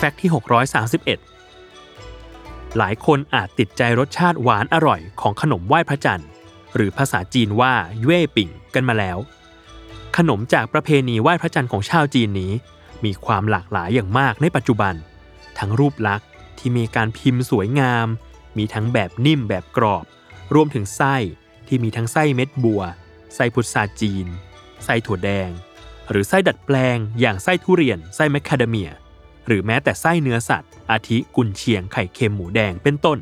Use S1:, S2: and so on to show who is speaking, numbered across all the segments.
S1: แฟกต์ที่ 631 หลายคนอาจติดใจรสชาติหวานอร่อยของขนมไหว้พระจันทร์ หรือภาษาจีนว่าเย่ปิ่งกันมาแล้ว ขนมจากประเพณีไหว้พระจันทร์ของชาวจีนนี้ มีความหลากหลายอย่างมากในปัจจุบัน ทั้งรูปลักษณ์ที่มีการพิมพ์สวยงาม มีทั้งแบบนิ่มแบบกรอบ รวมถึงไส้ที่มีทั้งไส้เม็ดบัว ไส้พุทราจีน ไส้ถั่วแดง หรือไส้ดัดแปลงอย่างไส้ทุเรียน ไส้แมคคาเดเมีย หรือแม้แต่ไส้เนื้อสัตว์ อาทิกุนเชียงไข่เค็มหมูแดงเป็นต้น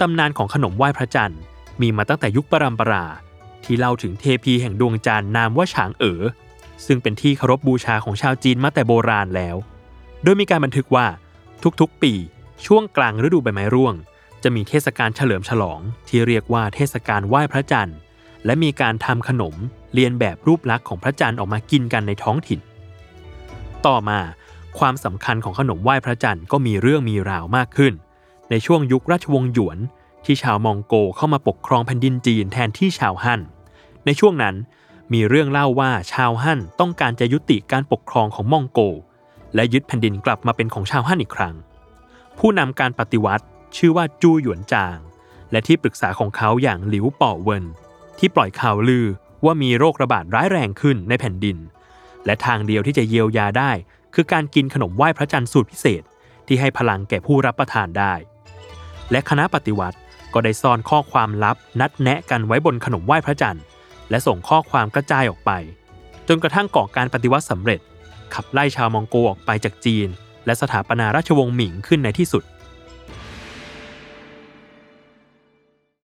S1: ตำนานของขนมไหว้พระจันทร์มีมาตั้งแต่ยุคปรัมปรา ที่เล่าถึงเทพีแห่งดวงจันทร์นามว่าฉางเอ๋อซึ่งเป็นที่เคารพบูชาของชาวจีนมาแต่โบราณแล้ว โดยมีการบันทึกว่าทุกๆ ปีช่วงกลางฤดูใบไม้ร่วง จะมีเทศกาลเฉลิมฉลองที่เรียกว่าเทศกาลไหว้พระจันทร์ และมีการทำขนมเรียนแบบรูปลักษณ์ของพระจันทร์ออกมากินกันในท้องถิ่น ต่อมาความสำคัญของขนมไหว้พระจันทร์ก็มีเรื่องมีราวมากขึ้น ในช่วงยุคราชวงศ์หยวน ที่ชาวมองโกเข้ามาปกครองแผ่นดินจีนแทนที่ชาวฮั่น ในช่วงนั้นมีเรื่องเล่าว่าชาวฮั่นต้องการจะยุติการปกครองของมองโก และยึดแผ่นดินกลับมาเป็นของชาวฮั่นอีกครั้ง ผู้นำการปฏิวัติชื่อว่าจูหยวนจาง และที่ปรึกษาของเขาอย่างหลิวป่อเวินที่ปล่อยข่าวลือว่ามีโรคระบาดร้ายแรงขึ้นในแผ่นดิน และทางเดียวที่จะเยียวยาได้ คือการกินขนมไหว้พระจันทร์สูตรพิเศษ ที่ให้พลังแก่ผู้รับประทานได้ และคณะปฏิวัติก็ได้ซ่อนข้อความลับนัดแนะกันไว้บนขนมไหว้พระจันทร์ และส่งข้อความกระจายออกไป จนกระทั่งก่อการปฏิวัติสำเร็จ ขับไล่ชาวมองโกออกไปจากจีน และสถาปนาราชวงศ์หมิงขึ้นในที่สุด